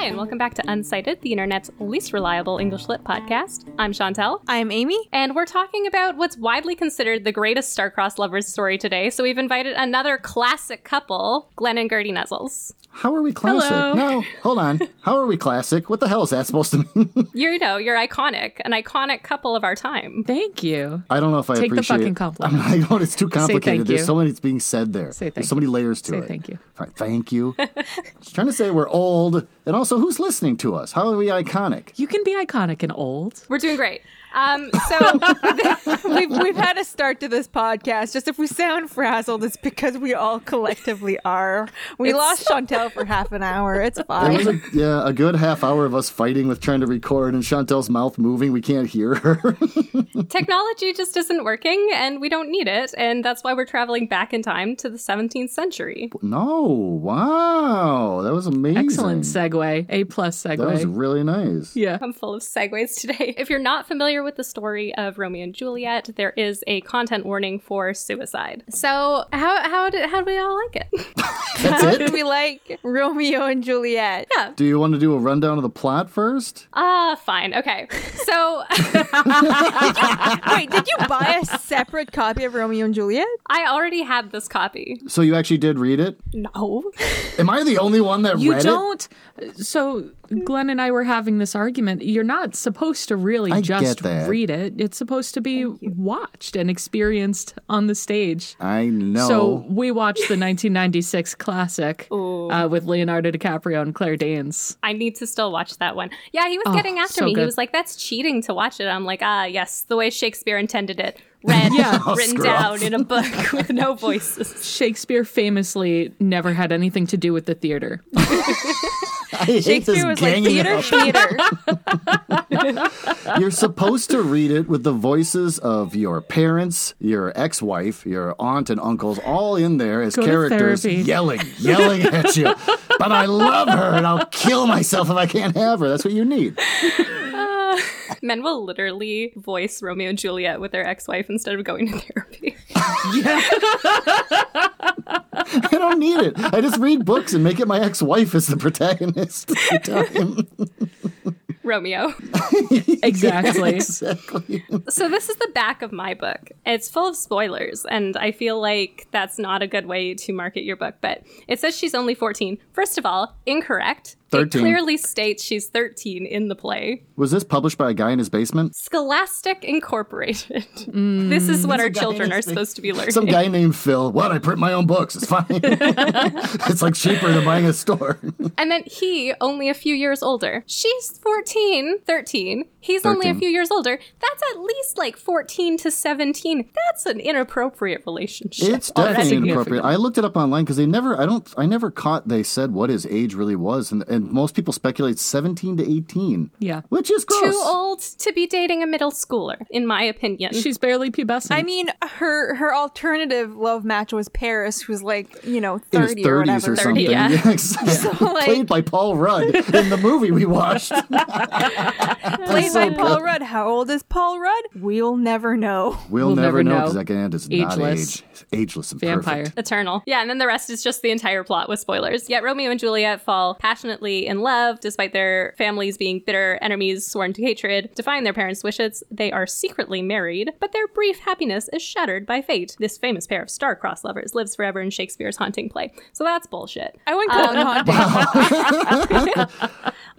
Hi, and welcome back to Unsighted, the internet's least reliable English lit podcast. I'm Chantel, I'm Amy. and we're talking about what's widely considered the greatest star-crossed lovers story today. So we've invited another classic couple, Glenn and Gertie Nuzzles. How are we classic? Hello. No, hold on. How are we classic? What the hell is that supposed to mean? You know, you're iconic, an iconic couple of our time. Thank you. I don't know if I Take the fucking compliment. I'm, I know it's too complicated. thank There's you. so many things being said there. Say thank There's so many layers to Say it. thank you. All right, thank you. Just trying to say we're old, and also who's listening to us? How are we iconic? You can be iconic and old. We're doing great. Um, so We've, we've had a start to this podcast. Just if we sound frazzled, it's because we all collectively are. We lost Chantel for half an hour. It's It was fine. a, yeah, a good half hour of us fighting with trying to record, and Chantel's mouth moving. We can't hear her. technology just isn't working, and we don't need it, and that's why we're traveling back in time to the 17th century. no, wow, that was amazing. Excellent segue. A plus segue. That was really nice. yeah. I'm full of segues today. If you're not familiar with the story of Romeo and Juliet, there is a content warning for suicide. So how how did how do we all like it? That's How it. do we like Romeo and Juliet? yeah. Do you want to do a rundown of the plot first? Ah, fine. Okay. So Wait, did you buy a separate copy of Romeo and Juliet? I already had this copy. So you actually did read it? No. Am I the only one that You read it? You don't. So Glenn and I were having this argument. You're not supposed to really I just read it. It's supposed to be watched and experienced on the stage. I know. So we watched the 1996 classic uh, with Leonardo DiCaprio and Claire Danes. I need to still watch that one. Yeah, he was getting after so me. He was like, "That's cheating to watch it." I'm like, "Ah, yes, the way Shakespeare intended it, read, Yeah. written screw down off. in a book with no voices." Shakespeare famously never had anything to do with the theater. I hate Shakespeare this was like ganging theater, up. theater. You're supposed to read it with the voices of your parents, your ex-wife, your aunt and uncles, all in there as Go characters yelling, yelling at you. But I love her, and I'll kill myself if I can't have her. That's what you need. Men will literally voice Romeo and Juliet with their ex-wife instead of going to therapy. I don't need it. I just read books and make it my ex-wife as the protagonist. every time. Romeo. Exactly. exactly. So this is the back of my book. It's full of spoilers, and I feel like that's not a good way to market your book. But it says she's only 14. First of all, incorrect. It clearly states she's 13 in the play. Was this published by a guy in his basement? Scholastic Incorporated. This is what our children are supposed to be learning. Some guy named Phil. What? I print my own books. It's fine. it's like cheaper than buying a store. And then he, only a few years older. She's 14, 13. He's only a few years older. That's at least like 14 to 17. That's an inappropriate relationship. It's definitely significant. inappropriate. I looked it up online because they never. I don't. I never caught. They said what his age really was, and, and most people speculate seventeen to eighteen. Yeah. which is gross. Too old to be dating a middle schooler, in my opinion. She's barely pubescent. I mean, her her alternative love match was Paris, who's like, you know, In his 30 or whatever. or something. yeah. exactly. like- Played by Paul Rudd in the movie we watched. Played by Paul Rudd. How old is Paul Rudd? We'll never know. We'll, We'll never never know know. because that guy is not Ageless. age. He's ageless and Vampire. perfect. Eternal. Yeah, and then the rest is just the entire plot with spoilers. Yet Romeo and Juliet fall passionately in love despite their families being bitter enemies sworn to hatred. Defying their parents' wishes, they are secretly married, but their brief happiness is shattered by fate. This famous pair of star-crossed lovers lives forever in Shakespeare's haunting play. So that's bullshit. I wouldn't call it um, haunting.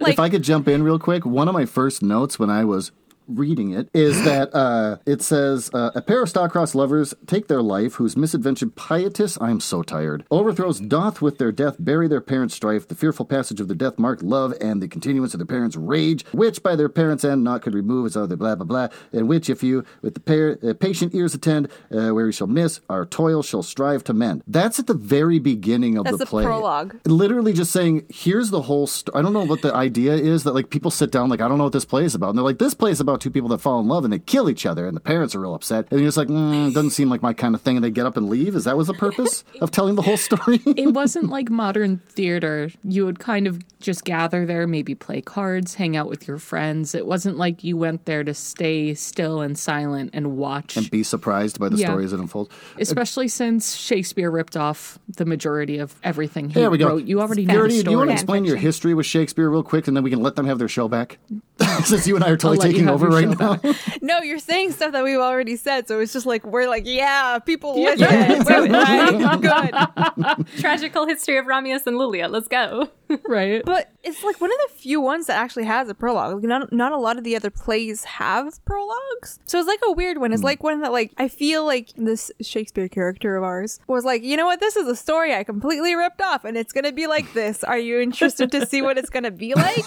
if I could jump in real quick, one of my first notes when I was reading it is that uh, it says uh, a pair of star-crossed lovers take their life whose misadventure pietas i am so tired overthrows doth with their death bury their parents strife the fearful passage of the death marked love and the continuance of their parents rage which by their parents end not could remove as other blah blah blah and which if you with the pair, uh, patient ears attend uh, where we shall miss our toil shall strive to mend that's at the very beginning of That's the the play prologue. literally just saying here's the whole st- i don't know what the idea is that like people sit down like i don't know what this play is about and they're like this play is about about two people that fall in love and they kill each other, and the parents are real upset. And you're just like, mm, doesn't seem like my kind of thing. And they get up and leave. Is that was the purpose of telling the whole story? it wasn't like modern theater. You would kind of just gather there, maybe play cards, hang out with your friends. It wasn't like you went there to stay still and silent and watch. and be surprised by the Yeah. stories that unfold. Especially since Shakespeare ripped off the majority of everything he There we go. wrote. You already know Verity, the do you want to explain your history with Shakespeare real quick, and then we can let them have their show back? Since you and I are totally taking have over right now. No, you're saying stuff that we've already said, so it's just like we're like, yeah, people listen. right? Good. Tragical history of Romeus and Juliet. Let's go. right? But it's like one of the few ones that actually has a prologue. Like not not a lot of the other plays have prologues. So it's like a weird one. It's like one that like I feel like this Shakespeare character of ours was like, you know what, this is a story I completely ripped off and it's gonna be like this. Are you interested to see what it's gonna be like?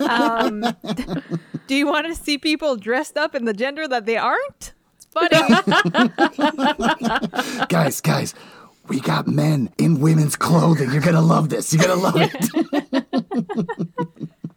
um, do you want to see people dressed up in the gender that they aren't? It's funny. guys, guys, we got men in women's clothing. You're gonna love this. You're gonna love it.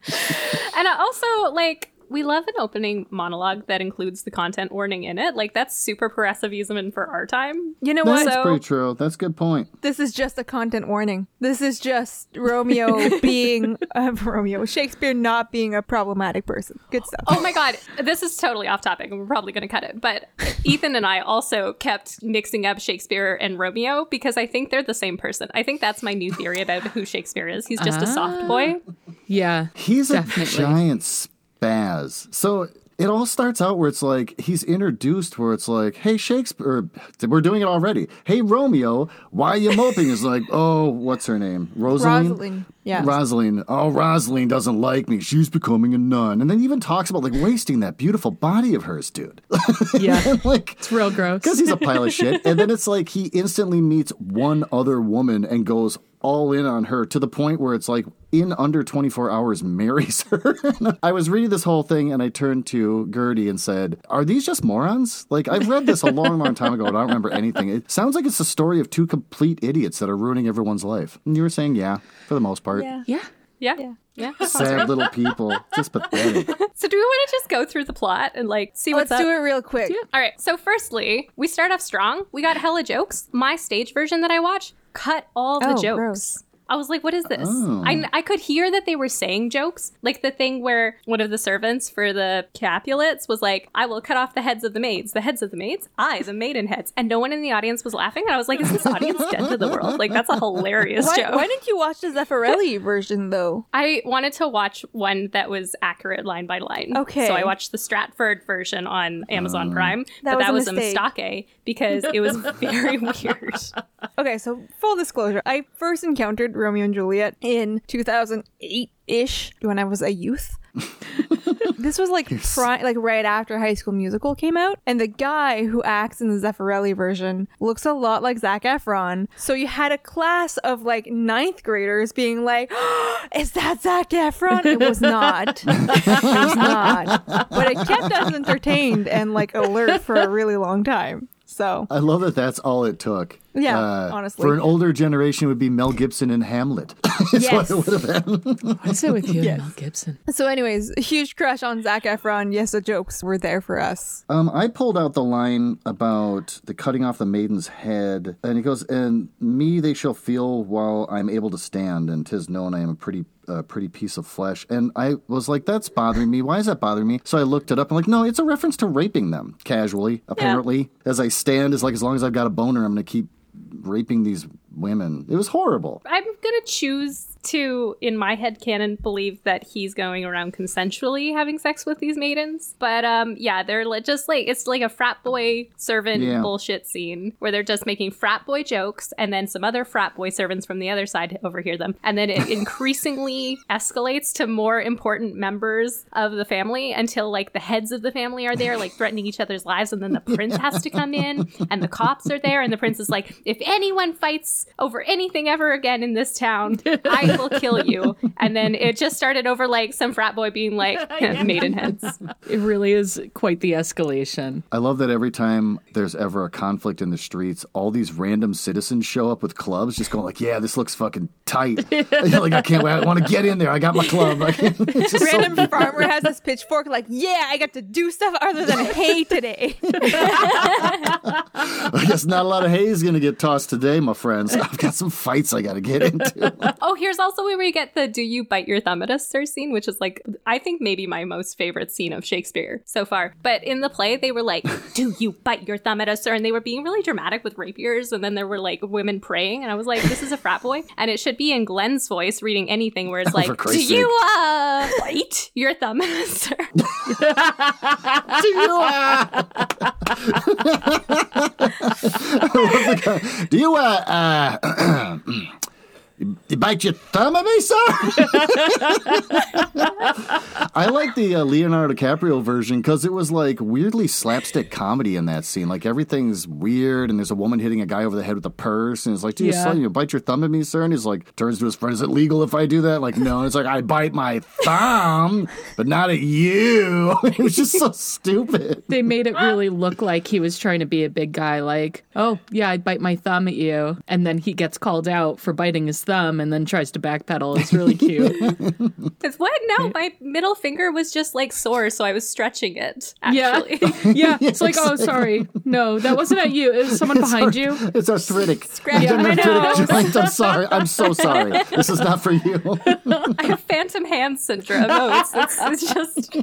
And I also like we love an opening monologue that includes the content warning in it. Like that's super progressive even for our time. You know That's what? So- pretty true. That's a good point. This is just a content warning. This is just Romeo being uh, Romeo Shakespeare not being a problematic person. Good stuff. Oh my god, this is totally off topic and we're probably going to cut it. But Ethan and I also kept mixing up Shakespeare and Romeo because I think they're the same person. I think that's my new theory about who Shakespeare is. He's just a soft boy. Yeah. He's Definitely. a giant spaz. So it all starts out where it's like he's introduced where it's like, hey Shakespeare, we're doing it already. Hey Romeo, why are you moping? Is like, oh, what's her name? Rosaline. Rosalind. Yeah. Rosaline. Oh, Rosaline doesn't like me. She's becoming a nun. And then he even talks about like wasting that beautiful body of hers, dude. Yeah. like It's real gross. because he's a pile of shit. And then it's like he instantly meets one other woman and goes all in on her to the point where it's like in under 24 hours marries her. I was reading this whole thing and I turned to Gertie and said, Are these just morons? Like, I've read this a long, long time ago, but I don't remember anything. It sounds like it's the story of two complete idiots that are ruining everyone's life. And you were saying, Yeah, for the most part. Yeah. yeah. Yeah. Yeah. Yeah. Sad little people. Just pathetic. So do we want to just go through the plot and like see what's Let's up? do it real quick. All right. So firstly, we start off strong. We got hella jokes. My stage version that I watch cut all the Oh, jokes. gross. I was like, what is this? Oh. I, I could hear that they were saying jokes. Like the thing where one of the servants for the Capulets was like, I will cut off the heads of the maids. The heads of the maids? I, the maiden heads. And no one in the audience was laughing. And I was like, is this audience dead to the world? Like, that's a hilarious Why, joke. why didn't you watch the Zeffirelli version though? I wanted to watch one that was accurate line by line. Okay. So I watched the Stratford version on Amazon oh. Prime, That but was that a was a mistake. mistake because it was very weird. Okay, so full disclosure, I first encountered Romeo and Juliet in 2008 ish when I was a youth. this was like pri- like right after High School Musical came out, and the guy who acts in the Zeffirelli version looks a lot like Zac Efron. So you had a class of like ninth graders being like, "Is that Zac Efron?" It was not. it was not. But it kept us entertained and like alert for a really long time. So I love that that's all it took. Yeah, Uh, honestly. For an older generation, it would be Mel Gibson and Hamlet. It's Yes. what it would have been. What is it with you, and Mel Gibson? So, anyways, huge crush on Zac Efron. Yes, the jokes were there for us. Um, I pulled out the line about the cutting off the maiden's head, and he goes, "And me they shall feel while I'm able to stand, and 'tis known I am a pretty, uh, pretty piece of flesh." And I was like, "That's bothering me. Why is that bothering me?" So I looked it up. I'm like, "No, it's a reference to raping them casually. Apparently, as I stand, is like as long as I've got a boner, I'm gonna keep raping these women. It was horrible." I'm gonna choose to, in my head canon, believe that he's going around consensually having sex with these maidens. But um, yeah, they're li- just like it's like a frat boy servant Yeah. bullshit scene where they're just making frat boy jokes, and then some other frat boy servants from the other side overhear them, and then it increasingly escalates to more important members of the family until like the heads of the family are there, like threatening each other's lives, and then the prince has to come in, and the cops are there, and the prince is like, if anyone fights this over anything ever again in this town. I will kill you. And then it just started over like some frat boy being like, Maidenheads. It really is quite the escalation. I love that every time there's ever a conflict in the streets, all these random citizens show up with clubs, just going like, "Yeah, this looks fucking tight." like I can't wait. I want to get in there. I got my club. Like, it's just so Random farmer has this pitchfork, like, yeah, I got to do stuff other than hay today. I guess not a lot of hay is going to get tossed today, my friends. I've got some fights I got to get into. Oh, here's also where we get the do you bite your thumb at us sir scene, which is like, I think maybe my most favorite scene of Shakespeare so far. But in the play, they were like, do you bite your thumb at us sir? And they were being really dramatic with rapiers. And then there were like women praying. And I was like, this is a frat boy. And it should be in Glenn's voice reading anything where it's like, do Christ's you uh, bite your thumb at us sir? Do you, uh, do you, uh, uh, you- mm. You bite your thumb at me, sir? I like the uh, Leonardo DiCaprio version because it was like weirdly slapstick comedy in that scene. Like everything's weird, and there's a woman hitting a guy over the head with a purse, and it's like, "Do you, Yeah. son, you bite your thumb at me, sir?" And he's like, turns to his friend, "Is it legal if I do that?" Like, no. And it's like, "I bite my thumb, but not at you." it was just so stupid. They made it really look like he was trying to be a big guy, like, oh, yeah, I'd bite my thumb at you. And then he gets called out for biting his thumb and then tries to backpedal. It's really cute. It's what? No, my middle finger was just like sore, so I was stretching it. yeah. Actually. Yeah. It's like, oh, sorry. No, that wasn't at you. It was someone behind you. It's arthritic. Scratch- It's an I know. joint. I'm sorry. I'm so sorry. This is not for you. I have phantom hand syndrome. No, it's, it's, it's just.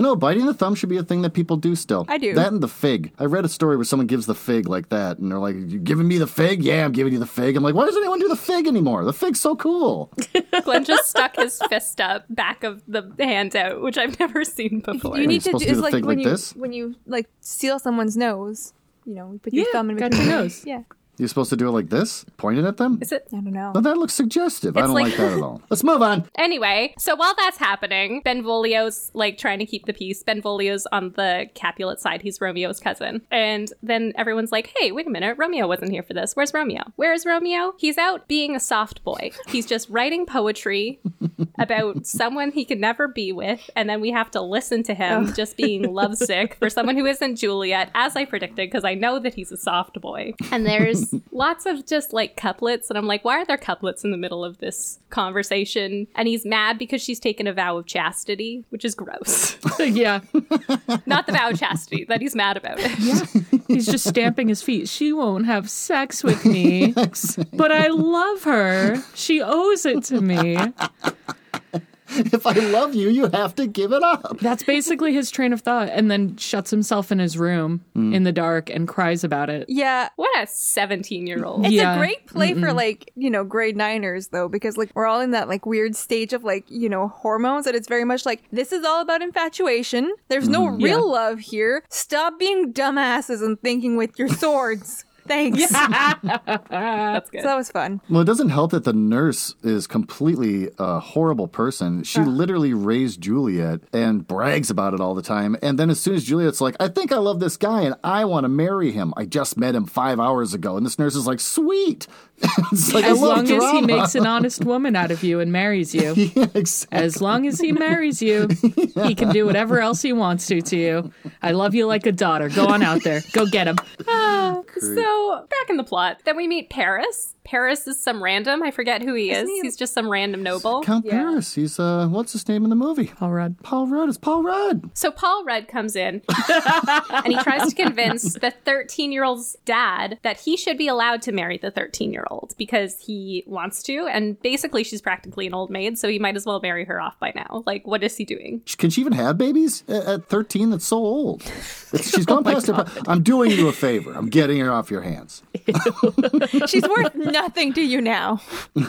I know biting the thumb should be a thing that people do still. I do. That and the fig. I read a story where someone gives the fig like that, and they're like, "You giving me the fig? Yeah, I'm giving you the fig." I'm like, "Why does anyone do the fig anymore? The fig's so cool." Glenn just stuck his fist up back of the hand out, which I've never seen before. you need to supposed do to do is the like thing when like you this? when you like seal someone's nose. You know, you put your Yeah, thumb in got between your their- nose. Yeah, You're supposed to do it like this, pointing at them. Is it? I don't know. No, that looks suggestive. I don't like- like that at all. Let's move on. Anyway, so while that's happening, Benvolio's like trying to keep the peace. Benvolio's on the Capulet side. He's Romeo's cousin. And then everyone's like, hey, wait a minute. Romeo wasn't here for this. Where's Romeo? Where's Romeo? He's out being a soft boy. He's just writing poetry about someone he could never be with. And then we have to listen to him just being lovesick for someone who isn't Juliet, as I predicted, because I know that he's a soft boy. And there's lots of just like couplets. And I'm like, why are there couplets in the middle of this conversation? And he's mad because she's taken a vow of chastity, which is gross. yeah. Not the vow of chastity, that he's mad about it. Yeah. He's just stamping his feet. She won't have sex with me, but I love her. She owes it to me. If I love you, you have to give it up. That's basically his train of thought, and then shuts himself in his room mm. in the dark and cries about it. Yeah, What a 17 year old. It's Yeah. a great play for like, you know, grade niners though, because like we're all in that like weird stage of like, you know, hormones and it's very much like this is all about infatuation. There's no mm, real love here. Stop being dumbasses and thinking with your swords. Thanks. That's good. So that was fun. Well, it doesn't help that the nurse is completely a horrible person. She literally raised Juliet and brags about it all the time. And then as soon as Juliet's like, I think I love this guy and I want to marry him. I just met him five hours ago. And this nurse is like, sweet. it's like, I As love long as he makes an honest woman out of you and marries you. yeah, exactly. As long as he marries you, he can do whatever else he wants to to you. I love you like a daughter. Go on out there. Go get him. Ah, so back in the plot, then we meet Paris. Paris is some random. I forget who he is. he- He's just some random noble. Count Paris. He's, uh, what's his name in the movie? Paul Rudd. Paul Rudd. It's Paul Rudd. So Paul Rudd comes in and he tries to convince the 13 year old's dad that he should be allowed to marry the 13 year old because he wants to. And basically, she's practically an old maid, so he might as well marry her off by now. Like, what is he doing? Can she even have babies at, at 13? That's so old. She's gone past her. I'm doing you a favor. I'm getting her off your hands. She's worth nothing to you now.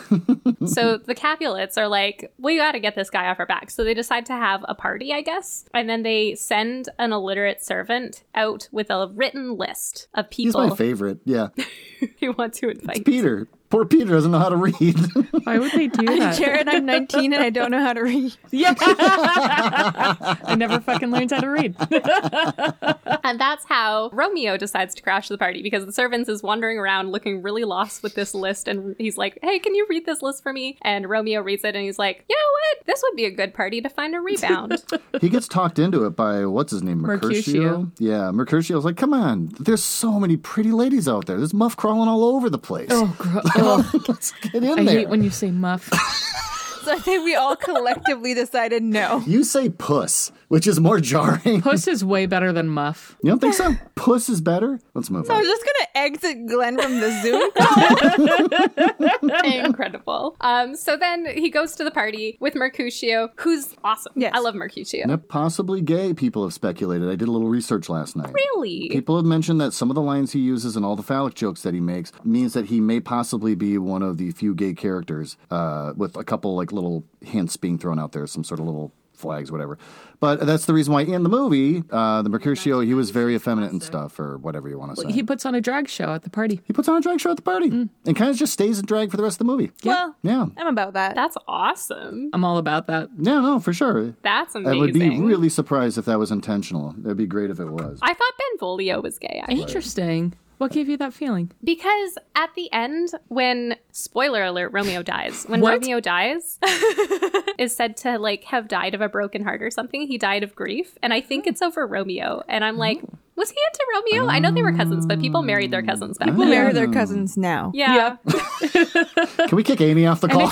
So the Capulets are like, we got to get this guy off our back. So they decide to have a party, I guess. And then they send an illiterate servant out with a written list of people. He's my favorite. Yeah. who want to invite. Peter. Poor Peter doesn't know how to read. Why would they do that? Jared, I'm 19 and I don't know how to read. yeah. I never fucking learned how to read. And that's how Romeo decides to crash the party because the servants is wandering around looking really lost with this list. And he's like, Hey, can you read this list for me? And Romeo reads it and he's like, You know what? This would be a good party to find a rebound. he gets talked into it by what's his name, Mercutio. Mercutio. Yeah, Mercutio's like, come on, there's so many pretty ladies out there. There's muff crawling all over the place. Oh, gro- oh. Let's get in I there. hate when you say muff. So I think we all collectively decided no. you say puss, which is more jarring. Puss is way better than muff. You don't think so? puss is better. Let's move on. So I on. was just gonna exit Glenn from the Zoom call. Incredible. Um, so then he goes to the party with Mercutio, who's awesome. Yes. I love Mercutio. Now, possibly gay. People have speculated. I did a little research last night. Really? People have mentioned that some of the lines he uses and all the phallic jokes that he makes means that he may possibly be one of the few gay characters, uh, with a couple like little hints being thrown out there, some sort of little flags, whatever. But that's the reason why in the movie, uh, the Mercutio, he was very effeminate and stuff, or whatever you want to say. He puts on a drag show at the party. He puts on a drag show at the party and kind of just stays in drag for the rest of the movie. Well, Yeah. I'm about that. That's awesome. I'm all about that. Yeah, no, for sure. That's amazing. I would be really surprised if that was intentional. It'd be great if it was. I thought Benvolio was gay. actually. Interesting. What gave you that feeling? Because at the end, when spoiler alert, Romeo dies. When What? Romeo dies, is said to like have died of a broken heart or something. He died of grief, and I think it's over Romeo. And I'm like, oh. was he into Romeo? I know they were cousins, but people married their cousins back People then. marry their cousins now. Yeah. Can we kick Amy off the call?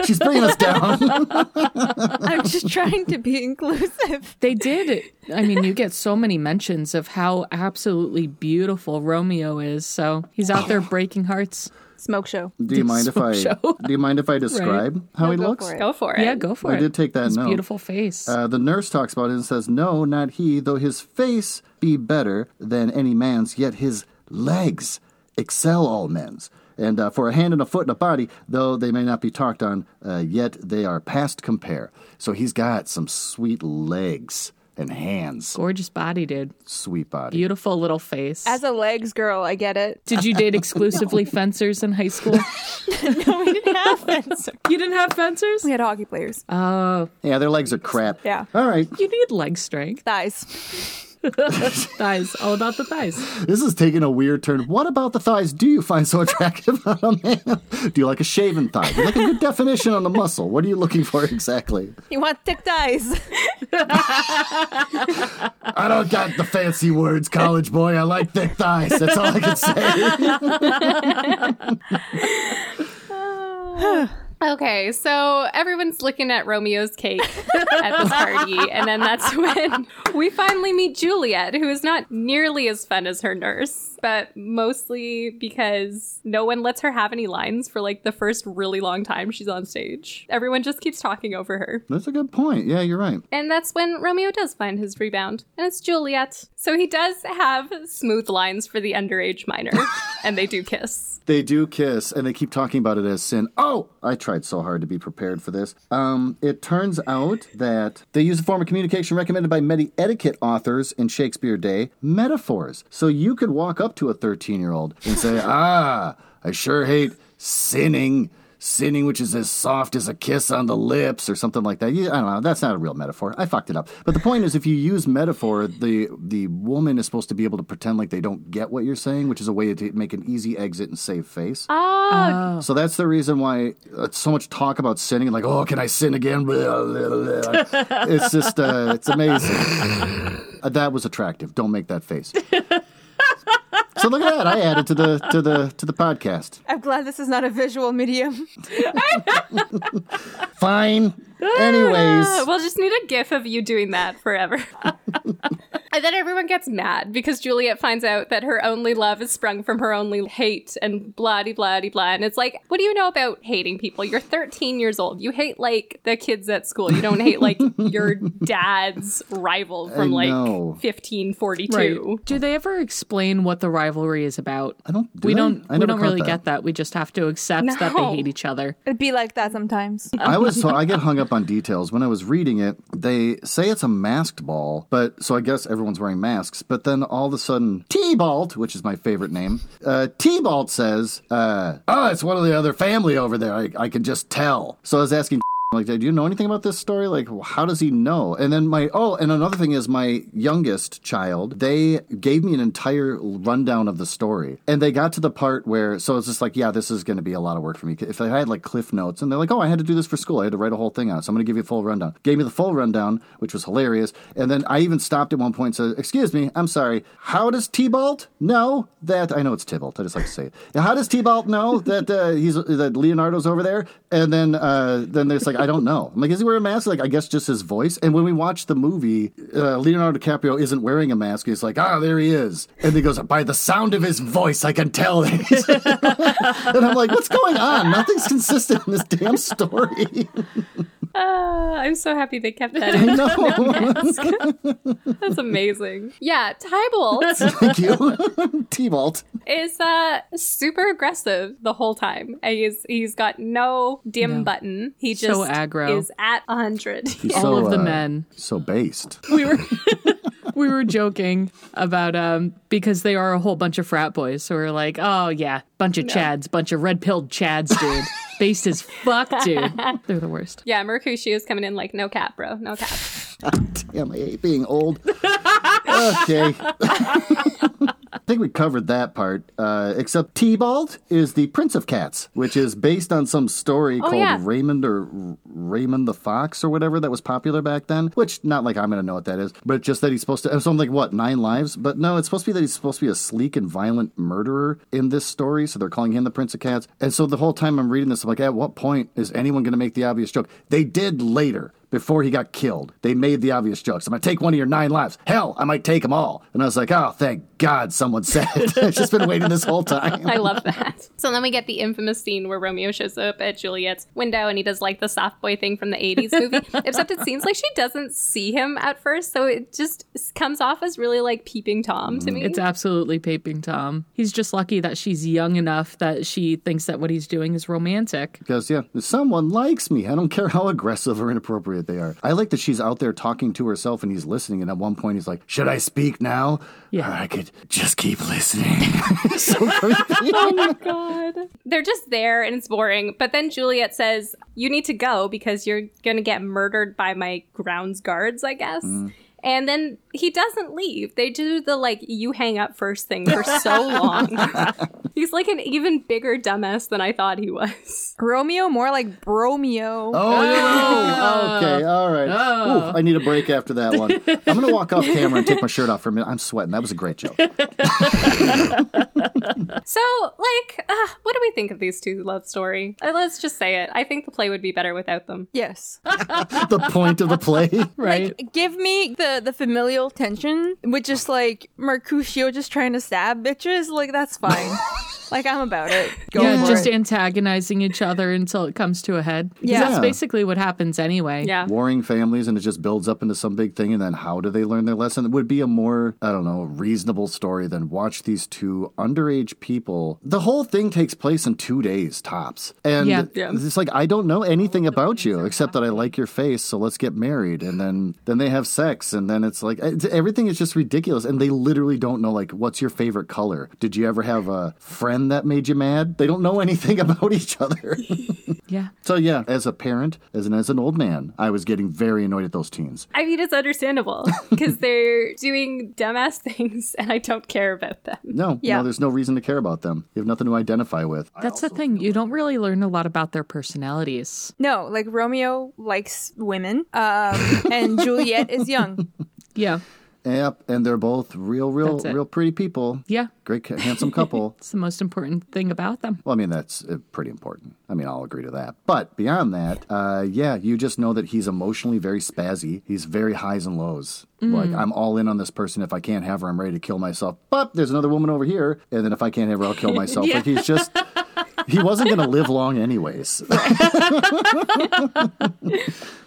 She's bringing us down. I'm just trying to be inclusive. They did. I mean, you get so many mentions of how absolutely beautiful Romeo is. So he's out there breaking hearts. Smoke show. Do you mind if I Show. do you mind if I describe how No, he go looks? for it. Go for it. Yeah, go for it. I it. did take that His note. beautiful face. Uh, the nurse talks about it and says, "No, not he. Though his face be better than any man's, yet his legs excel all men's. And uh, for a hand and a foot and a body, though they may not be talked on, uh, yet they are past compare. So he's got some sweet legs and hands, Gorgeous body, dude. sweet body. Beautiful little face. As a legs girl, I get it. did you date exclusively fencers in high school? no, we didn't have fencers. You didn't have fencers? We had hockey players. Oh, Yeah, their legs are crap. Yeah. All right, you need leg strength. Thighs. Thighs. All about the thighs. this is taking a weird turn. What about the thighs do you find so attractive on a man? Do you like a shaven thigh? Do you like a good definition on the muscle? What are you looking for exactly? You want thick thighs. I don't got the fancy words, college boy. I like thick thighs. That's all I can say. Okay, so everyone's looking at Romeo's cake at this party, and then that's when we finally meet Juliet, who is not nearly as fun as her nurse, but mostly because no one lets her have any lines for like the first really long time she's on stage. Everyone just keeps talking over her. That's a good point. Yeah, you're right. And that's when Romeo does find his rebound, and it's Juliet. So he does have smooth lines for the underage minor, and they do kiss. They do kiss, and they keep talking about it as sin. Oh, I tried so hard to be prepared for this. Um, it turns out that they use a form of communication recommended by many etiquette authors in Shakespeare day, metaphors. So you could walk up to a 13 year old and say, Ah, I sure hate sinning. Sinning, which is as soft as a kiss on the lips, or something like that. You, I don't know. That's not a real metaphor. I fucked it up. But the point is, if you use metaphor, the the woman is supposed to be able to pretend like they don't get what you're saying, which is a way to make an easy exit and save face. Oh, So that's the reason why uh, so much talk about sinning like, oh, can I sin again? It's just, uh, it's amazing. Uh, that was attractive. Don't make that face. So look at that. I added to the to the to the podcast. I'm glad this is not a visual medium. Fine. Anyways, we'll just need a gif of you doing that forever. and then everyone gets mad because Juliet finds out that her only love is sprung from her only hate and blah de blah de blah. And it's like, what do you know about hating people? You're 13 years old. You hate like the kids at school. You don't hate like your dad's rival from like 1542. Right. Do they ever explain what the rivalry is about? I don't. do we they? don't. I we don't really that. get that. We just have to accept that they hate each other. It'd be like that sometimes. I was so I get hung up on details. When I was reading it, they say it's a masked ball, but so I guess everyone everyone's wearing masks. But then all of a sudden, T-Balt, which is my favorite name, uh, T-Balt says, uh, "Oh, it's one of the other family over there. I, I can just tell." So I was asking. Like, do you know anything about this story? Like, how does he know? And then my, oh, and another thing is my youngest child, they gave me an entire rundown of the story. And they got to the part where, so it's just like, yeah, this is going to be a lot of work for me. If I had like cliff notes and they're like, oh, I had to do this for school, I had to write a whole thing on it. So I'm going to give you a full rundown. Gave me the full rundown, which was hilarious. And then I even stopped at one point and said, excuse me, I'm sorry. How does T-Balt know that, I know it's Tybalt, I just like to say it. How does T-Balt know that uh, he's, that Leonardo's over there? And then, uh, then there's like, I don't know. I'm like, is he wearing a mask? Like, I guess just his voice. And when we watch the movie, uh, Leonardo DiCaprio isn't wearing a mask. He's like, ah, there he is. And he goes, by the sound of his voice, I can tell. and I'm like, what's going on? Nothing's consistent in this damn story. Uh, I'm so happy they kept that I in. know. That's amazing. Yeah, Tybalt Thank you. T-Balt. is uh super aggressive the whole time. And He's he's got no dim No. button. He just So aggro. is at hundred. He's All so, of the uh, men. So based. we were we were joking about um because they are a whole bunch of frat boys. So we're like, oh yeah, bunch of chads, bunch of red pilled chads, dude. Based as fuck, dude. They're the worst. Yeah, Mercutio is coming in like no cap, bro, no cap. Damn, I hate being old. okay. I think we covered that part. Uh, except T-Bald is the Prince of Cats, which is based on some story called yeah. Reynard or Reynard the Fox or whatever that was popular back then. Which, not like I'm to know what that is, but just that he's supposed to. So I'm like, what, nine lives? But no, it's supposed to be that he's supposed to be a sleek and violent murderer in this story. So they're calling him the Prince of Cats. And so the whole time I'm reading this, I'm like, at what point is anyone to make the obvious joke? They did later before he got killed. They made the obvious jokes. I'm going to take one of your nine lives. Hell, I might take them all. And I was like, oh, thank God someone said it. I've just been waiting this whole time. I love that. So then we get the infamous scene where Romeo shows up at Juliet's window and he does like the soft boy thing from the 80s movie. Except it seems like she doesn't see him at first, so it just comes off as really like peeping Tom to mm-hmm. me. It's absolutely peeping Tom. He's just lucky that she's young enough that she thinks that what he's doing is romantic. Because, yeah, someone likes me. I don't care how aggressive or inappropriate they are. I like that she's out there talking to herself and he's listening. And at one point, he's like, Should I speak now? Yeah. Or I could just keep listening. so oh my god. They're just there and it's boring. But then Juliet says, You need to go because you're gonna get murdered by my grounds guards, I guess. Mm. And then he doesn't leave. They do the like you hang up first thing for so long. He's like an even bigger dumbass than I thought he was. Romeo, more like Bromeo. Oh, yeah. okay, all right. Oh. Ooh, I need a break after that one. I'm going to walk off camera and take my shirt off for a minute. I'm sweating. That was a great joke. So, like, uh, what do we think of these two love story? Uh, let's just say it. I think the play would be better without them. Yes. the point of the play. Right. Like, give me the the familial tension, which is like Mercutio just trying to stab bitches. Like that's fine. like I'm about it. Go yeah, just it. antagonizing each other until it comes to a head. Yeah. That's basically what happens anyway. Yeah. warring families and it just builds up into some big thing and then how do they learn their lesson it would be a more i don't know reasonable story than watch these two underage people the whole thing takes place in two days tops and Yeah. Yeah. it's like i don't know anything oh, about you except that i like your face so let's get married and then then they have sex and then it's like it's, everything is just ridiculous and they literally don't know like what's your favorite color did you ever have a friend that made you mad they don't know anything about each other Yeah. so yeah, as a parent, as an as an old man, I was getting very annoyed at those teens. I mean, it's understandable because they're doing dumbass things and I don't care about them. No, Yeah. no, there's no reason to care about them. You have nothing to identify with. That's the thing. You don't really learn a lot about their personalities. no, like Romeo likes women, um, and Juliet is young. Yeah. Yep, and they're both real, real, real pretty people. Yeah. Great, handsome couple. It's the most important thing about them. Well, I mean, that's uh, pretty important. I mean, I'll agree to that. But beyond that, uh, yeah, you just know that he's emotionally very spazzy. He's very highs and lows. Like, I'm all in on this person. If I can't have her, I'm ready to kill myself. But there's another woman over here. And then if I can't have her, I'll kill myself. Like, he's just, he wasn't going to live long anyways.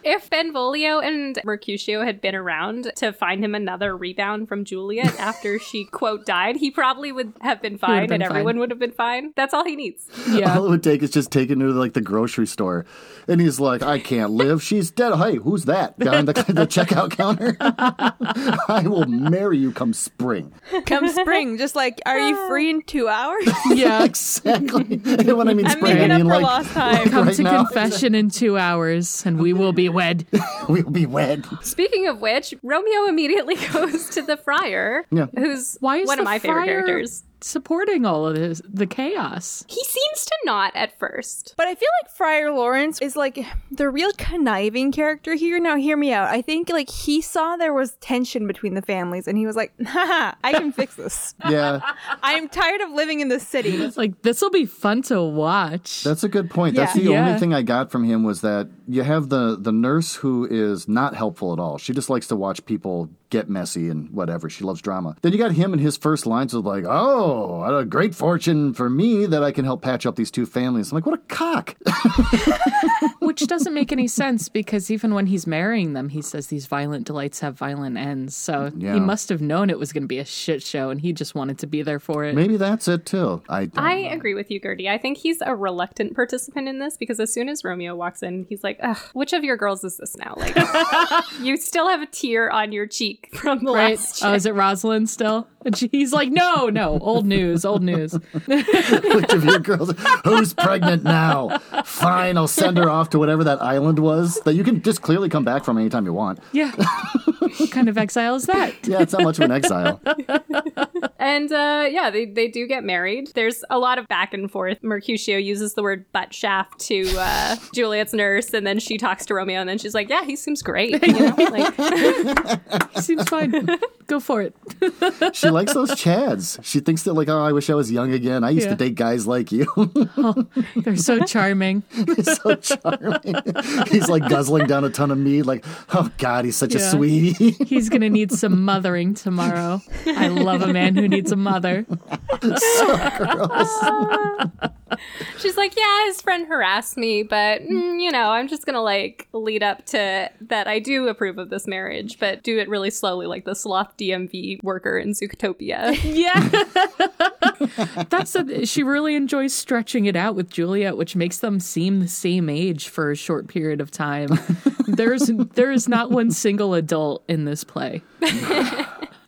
If Benvolio and Mercutio had been around to find him another rebound from Juliet after she, quote, died, he probably would have been fine been and everyone would have been fine. That's all he needs. Yeah. All it would take is just taking her to like the grocery store, and he's like, "I can't live. She's dead. Hey, who's that behind the, the checkout counter? I will marry you come spring." Come spring, just like, are you free in two hours? Yeah. Exactly. And when I mean I'm spring, making I up mean for like lost time. Come right to now. confession in two hours and we will be wed. we'll be wed. Speaking of which, Romeo immediately goes to the friar, Yeah. who's Why is one the of my favorite characters. Supporting all of this, the chaos? He seems to not at first. But I feel like Friar Lawrence is like the real conniving character here. Now, hear me out. I think like he saw there was tension between the families and he was like, haha, I can fix this. Yeah, I am tired of living in this city. It's like, this will be fun to watch. that's a good point. That's the Yeah. only thing I got from him was that you have the the nurse who is not helpful at all. She just likes to watch people get messy and whatever. She loves drama. Then you got him and his first lines of like, "Oh, what a great fortune for me that I can help patch up these two families." I'm like, "What a cock!" Which doesn't make any sense because even when he's marrying them, he says these violent delights have violent ends. So Yeah. he must have known it was going to be a shit show and he just wanted to be there for it. Maybe that's it too. I don't I know. agree with you, Gertie. I think he's a reluctant participant in this because as soon as Romeo walks in, he's like, Ugh, which of your girls is this now? Like, you still have a tear on your cheek from the Right? last Oh, chick. is it Rosalind still? And she, he's like, no, no, old news, old news. Which of your girls? Who's pregnant now? Fine, I'll send her off to whatever that island was that you can just clearly come back from anytime you want. Yeah. what kind of exile is that? Yeah, it's not much of an exile. And uh, yeah, they, they do get married. There's a lot of back and forth. Mercutio uses the word butt shaft to uh, Juliet's nurse, and then she talks to Romeo, and then she's like, "Yeah, he seems great." You know? like, Seems fine. Go for it. She likes those chads. She thinks that like, oh, I wish I was young again. I used Yeah. to date guys like you. They're so charming. he's so charming. he's like guzzling down a ton of meat. Like, oh God, he's such a sweetie. He's going to need some mothering tomorrow. I love a man who needs a mother. she's like, "Yeah, his friend harassed me, but mm, you know, I'm just gonna like lead up to that. I do approve of this marriage, but do it really slowly, like the sloth DMV worker in Zootopia." Yeah. That's a, she really enjoys stretching it out with Juliet, which makes them seem the same age for a short period of time. There's there is not one single adult in this play.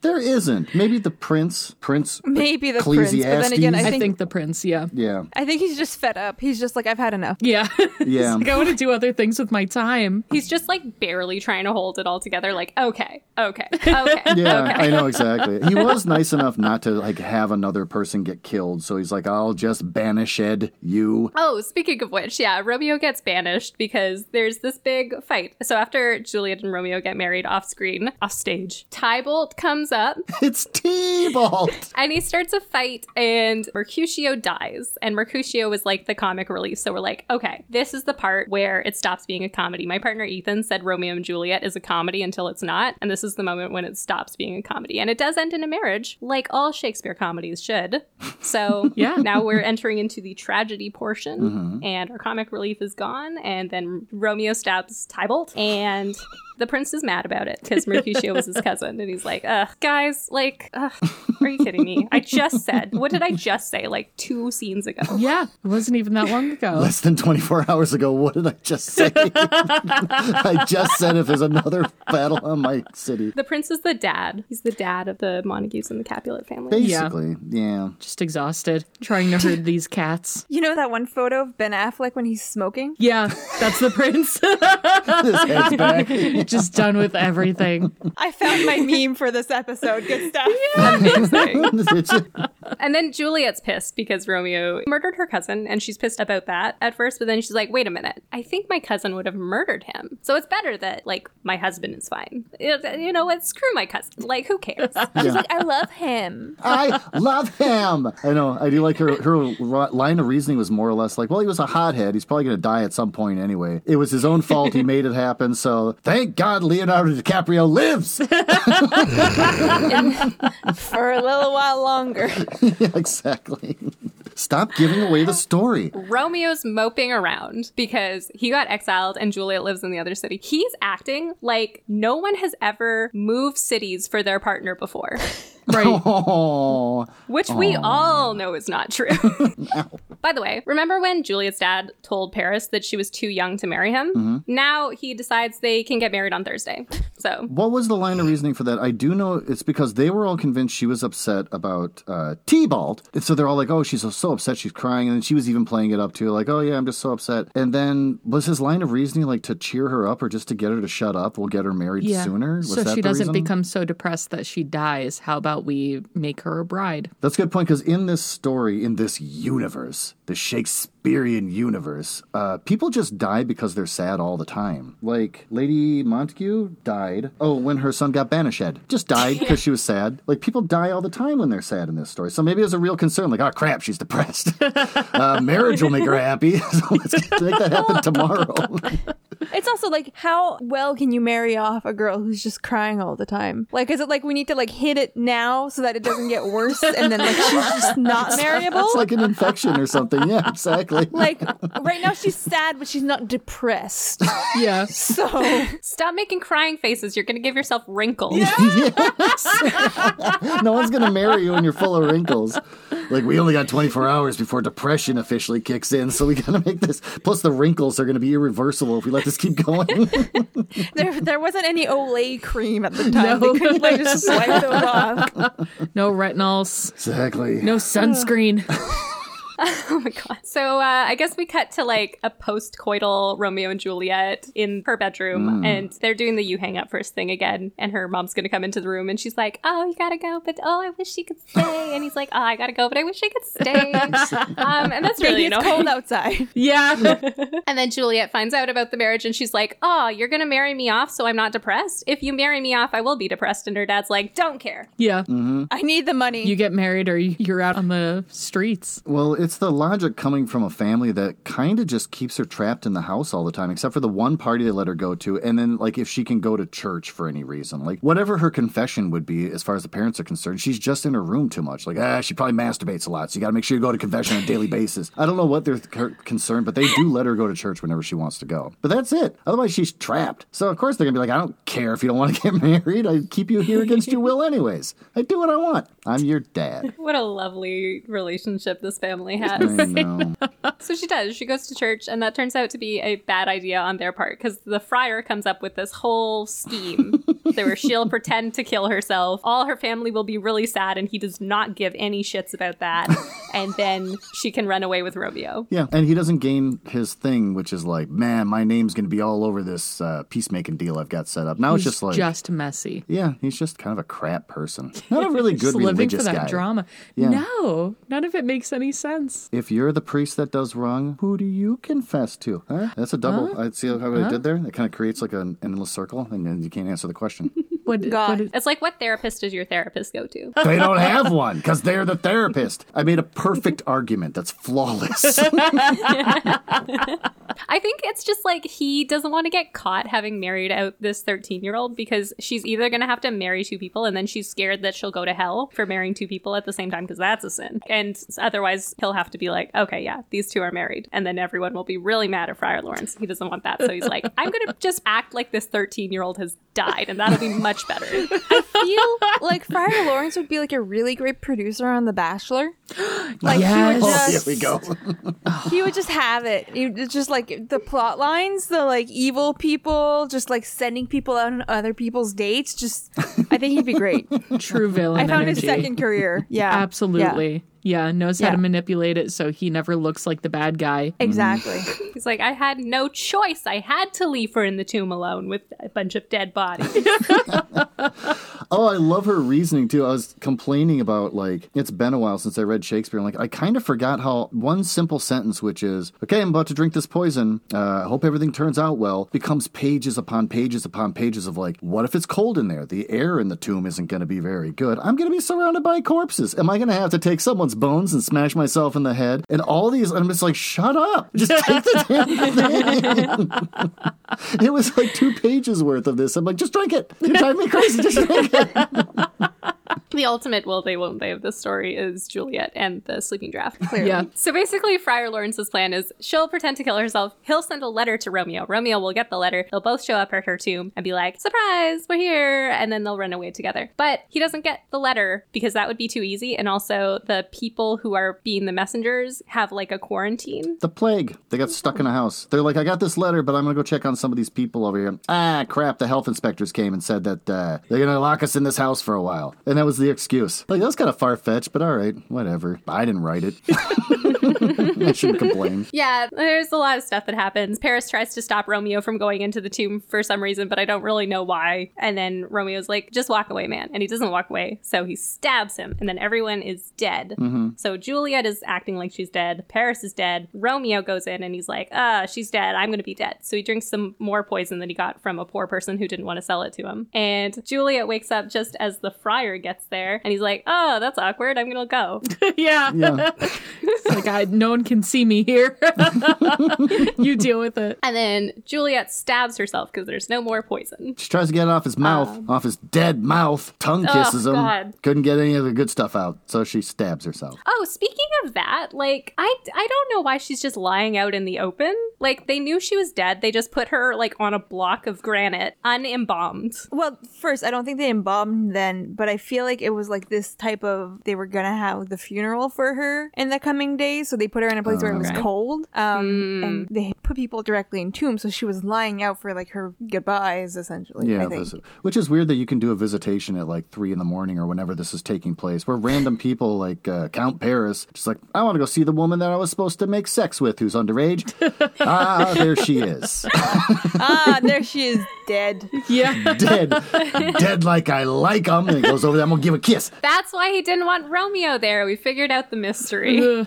There isn't. Maybe the prince. Prince. Maybe the prince, but then again, I Ecclesiastes? I think, think the prince, yeah. Yeah. I think he's just fed up. He's just like, I've had enough. Yeah. Yeah. like, I want to do other things with my time. He's just like barely trying to hold it all together. Like, okay, okay, okay, Yeah, okay. I know exactly. He was nice enough not to like have another person get killed, so he's like, "I'll just banish Ed you." Oh, speaking of which, yeah, Romeo gets banished because there's this big fight. So after Juliet and Romeo get married off screen, off stage, Tybalt comes up It's T-Balt. and he starts a fight and Mercutio dies. And Mercutio was like the comic relief. So we're like, okay, this is the part where it stops being a comedy. My partner Ethan said Romeo and Juliet is a comedy until it's not. And this is the moment when it stops being a comedy. And it does end in a marriage, like all Shakespeare comedies should. So Yeah. now we're entering into the tragedy portion, mm-hmm. and our comic relief is gone. And then Romeo stabs Tybalt, and the prince is mad about it because Mercutio was his cousin, and he's like, "Ugh, guys, like, ugh, are you kidding me? I just said, what did I just say? Like two scenes ago." Yeah. It wasn't even that long ago. Less than 24 hours ago, what did I just say? I just said if there's another battle on my city. The prince is the dad. He's the dad of the Montagues and the Capulet family. Basically, yeah. Just exhausted, trying to herd these cats. You know that one photo of Ben Affleck when he's smoking? Yeah, that's the prince. His head's back. Just done with everything. I found my meme for this episode. Good stuff. Amazing. And then Juliet's pissed because Romeo murdered her cousin, and she's pissed about that at first. But then she's like, "Wait a minute! I think my cousin would have murdered him. So it's better that like my husband is fine. You know what? Screw my cousin. Like who cares? She's like, I love him. I love him. I know. I do like her. Her line of reasoning was more or less like, well, he was a hothead. He's probably going to die at some point anyway. It was his own fault. He made it happen. So thank God Leonardo DiCaprio lives. For a little while longer. yeah, exactly. Stop giving away the story. Romeo's moping around because he got exiled and Juliet lives in the other city. He's acting like no one has ever moved cities for their partner before. Right. Oh, Which we all know is not true. By the way, remember when Juliet's dad told Paris that she was too young to marry him? Now he decides they can get married on Thursday. So what was the line of reasoning for that? I do know it's because they were all convinced she was upset about uh, Tybalt, and so they're all like, "Oh, she's so, so upset, she's crying," and then she was even playing it up too, like, "Oh yeah, I'm just so upset." And then was his line of reasoning like to cheer her up or just to get her to shut up? We'll get her married Yeah. sooner. Was so that she the doesn't reason? become so depressed that she dies. How about we make her a bride? That's a good point because in this story, in this universe, the Shakespearean universe, uh, people just die because they're sad all the time. Like Lady Montague died. Oh, when her son got banished, just died because she was sad. Like people die all the time when they're sad in this story. So maybe it's a real concern. Like, oh crap, she's depressed. uh, marriage will make her happy. so let's make that happen tomorrow. It's also like, how well can you marry off a girl who's just crying all the time? Like, is it like we need to like hit it now so that it doesn't get worse, and then like she's just not marryable? it's like an infection or something. Yeah, exactly. like right now she's sad, but she's not depressed. Yeah. So stop making crying faces. You're going to give yourself wrinkles. no one's gonna marry you when you're full of wrinkles. Like we only got 24 hours before depression officially kicks in, so we gotta make this. Plus, the wrinkles are gonna be irreversible if we let this keep going. there, there wasn't any Olay cream at the time. No. They couldn't like just swipe those off. No retinols. exactly. No sunscreen. Oh my god. So uh, I guess we cut to like a post-coital Romeo and Juliet in her bedroom, and they're doing the "you hang up first thing again. And her mom's gonna come into the room, and she's like, "Oh, you gotta go, but oh, I wish you could stay." And he's like, "Oh, I gotta go, but I wish I could stay." um, and that's really Maybe it's annoying. cold outside. yeah. And then Juliet finds out about the marriage, and she's like, "Oh, you're gonna marry me off, so I'm not depressed. If you marry me off, I will be depressed." And her dad's like, "Don't care." Yeah. I need the money. You get married or you're out on the streets. Well, it's the logic coming from a family that kind of just keeps her trapped in the house all the time, except for the one party they let her go to, and then like if she can go to church for any reason, like whatever her confession would be, as far as the parents are concerned, she's just in her room too much. Like ah, she probably masturbates a lot, so you got to make sure you go to confession on a daily basis. I don't know what they're c- concerned, but they do let her go to church whenever she wants to go. But that's it. Otherwise, she's trapped. So of course they're gonna be like, I don't care if you don't want to get married. I keep you here against your will, anyways. I do what I want. I'm your dad. What a lovely relationship this family has. I know. So she does. She goes to church, and that turns out to be a bad idea on their part because the friar comes up with this whole scheme where she'll pretend to kill herself. All her family will be really sad, and he does not give any shits about that. and then she can run away with Romeo. Yeah, and he doesn't gain his thing, which is like, man, my name's going to be all over this uh, peacemaking deal I've got set up. Now He's it's just like, just messy. yeah, he's just kind of a crap person. Not a really good Just living for that guy. drama. Yeah. No, none of it makes any sense. If you're the priest that does wrong, who do you confess to? Huh? That's a double. I see how I did there. It kind of creates like an endless circle, and then you can't answer the question. What, God. what- It's like, what therapist does your therapist go to? they don't have one because they're the therapist. I made a perfect argument that's flawless. I think it's just like he doesn't want to get caught having married out this 13 year old because she's either going to have to marry two people and then she's scared that she'll go to hell for marrying two people at the same time because that's a sin. And otherwise, he'll have to be like, okay, yeah, these two are married. And then everyone will be really mad at Friar Lawrence. He doesn't want that. So he's like, I'm going to just act like this 13 year old has died and that'll be much better. I feel like Friar Lawrence would be like a really great producer on The Bachelor. Like Yes. he would oh, just here we go. he would just have it. He just like the plot lines, the like evil people, just like sending people out on other people's dates. Just I think he'd be great. true villain I found energy. his second career. Yeah, Yeah. Absolutely. Yeah. Knows how to manipulate it so he never looks like the bad guy. exactly. He's like, I had no choice. I had to leave her in the tomb alone with a bunch of dead bodies. Oh, I love her reasoning too. I was complaining about like it's been a while since I read Shakespeare. and like I kind of forgot how one simple sentence, which is "Okay, I'm about to drink this poison. Uh, I hope everything turns out well," becomes pages upon pages upon pages of like, what if it's cold in there? The air in the tomb isn't going to be very good. I'm going to be surrounded by corpses. Am I going to have to take someone's bones and smash myself in the head? And all these, I'm just like, shut up! Just take the damn thing. it was like two pages worth of this. I'm like, just drink it. You're driving me crazy. Just drink it. The ultimate will they won't they of this story is Juliet and the sleeping draft. Yeah. So basically, Friar Lawrence's plan is she'll pretend to kill herself. He'll send a letter to Romeo. Romeo will get the letter. They'll both show up at her tomb and be like, "Surprise, we're here!" And then they'll run away together. But he doesn't get the letter because that would be too easy. And also, the people who are being the messengers have like a quarantine. The plague. They got stuck in a house. They're like, I got this letter, but I'm gonna go check on some of these people over here. Ah, crap! The health inspectors came and said that uh, they're gonna lock us in this house for a while, and that was the excuse. Like that's kind of far fetched, but all right, whatever. I didn't write it. I shouldn't complain. Yeah, there's a lot of stuff that happens. Paris tries to stop Romeo from going into the tomb for some reason, but I don't really know why. And then Romeo's like, just walk away, man. And he doesn't walk away. So he stabs him, and then everyone is dead. So Juliet is acting like she's dead. Paris is dead. Romeo goes in and he's like, ah, she's dead. I'm going to be dead. So he drinks some more poison that he got from a poor person who didn't want to sell it to him. And Juliet wakes up just as the friar gets there, and he's like, oh, that's awkward. I'm going to go. yeah. Yeah. Like I no one can see me here. you deal with it. And then Juliet stabs herself because there's no more poison. She tries to get it off his mouth, um, off his dead mouth. Tongue oh, kisses him. God. Couldn't get any of the good stuff out, so she stabs herself. Oh, speaking of that, like I I don't know why she's just lying out in the open. Like they knew she was dead. They just put her like on a block of granite, unembalmed. Well, first, I don't think they embalmed then, but I feel like it was like this type of they were gonna have the funeral for her in the coming days, so they put her in a place where it was Okay. cold, um, and they put people directly in tombs, so she was lying out for like her goodbyes, essentially. Yeah, I think. visit. which is weird that you can do a visitation at like three in the morning or whenever this is taking place, where random people like uh, Count Paris just like, I want to go see the woman that I was supposed to make sex with, who's underage. ah, there she is, ah, there she is, dead. Yeah. dead, dead like I like 'em. And he goes over there, I'm gonna give a kiss. That's why he didn't want Romeo there. We figured out the mystery.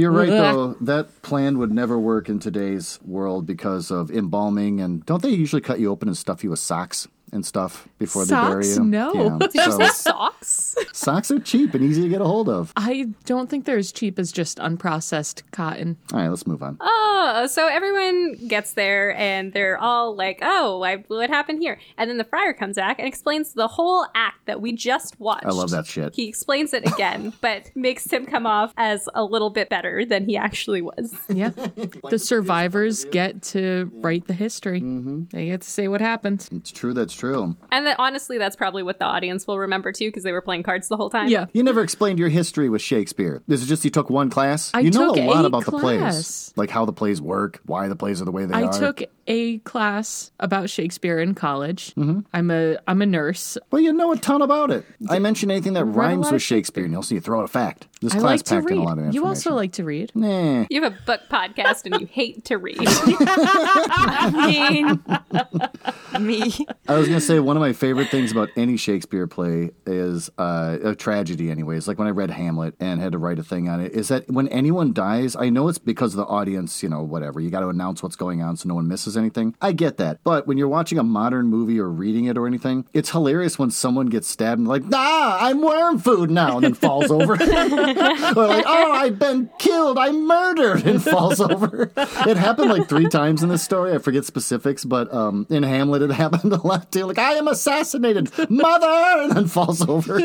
You're right though. That plan would never work in today's world because of embalming and don't they usually cut you open and stuff you with socks? And stuff before they bury Socks? you. No. Yeah. Just So the socks. socks are cheap and easy to get a hold of. I don't think they're as cheap as just unprocessed cotton. All right, let's move on. Oh, so everyone gets there and they're all like, "Oh, I, what happened here?" And then the friar comes back and explains the whole act that we just watched. I love that shit. He explains it again, but makes him come off as a little bit better than he actually was. Yeah. the survivors get to write the history. Mm-hmm. They get to say what happened. It's true. That's true. And that honestly, that's probably what the audience will remember too, because they were playing cards the whole time. Yeah. You never explained your history with Shakespeare. This is just you took one class. I you know took a lot a about the plays, like how the plays work, why the plays are the way they I are. took a class about Shakespeare in college. I'm a I'm a nurse. Well, you know a ton about it. I mention anything that rhymes with Shakespeare, and you'll see you throw out a fact. This I class like to packed in a lot of information. You also like to read. Nah. You have a book podcast and you hate to read. I mean, me. I was gonna say one of my favorite things about any Shakespeare play is uh, a tragedy. Anyways, like when I read Hamlet and had to write a thing on it, is that when anyone dies, I know it's because the audience, you know, whatever. You got to announce what's going on so no one misses anything. I get that, but when you're watching a modern movie or reading it or anything, it's hilarious when someone gets stabbed and like, ah, I'm worm food now, and then falls over, or like, oh, I've been killed, I'm murdered, and falls over. It happened like three times in this story. I forget specifics, but um, in Hamlet, it happened a lot too. Like, I am assassinated, mother, and then falls over.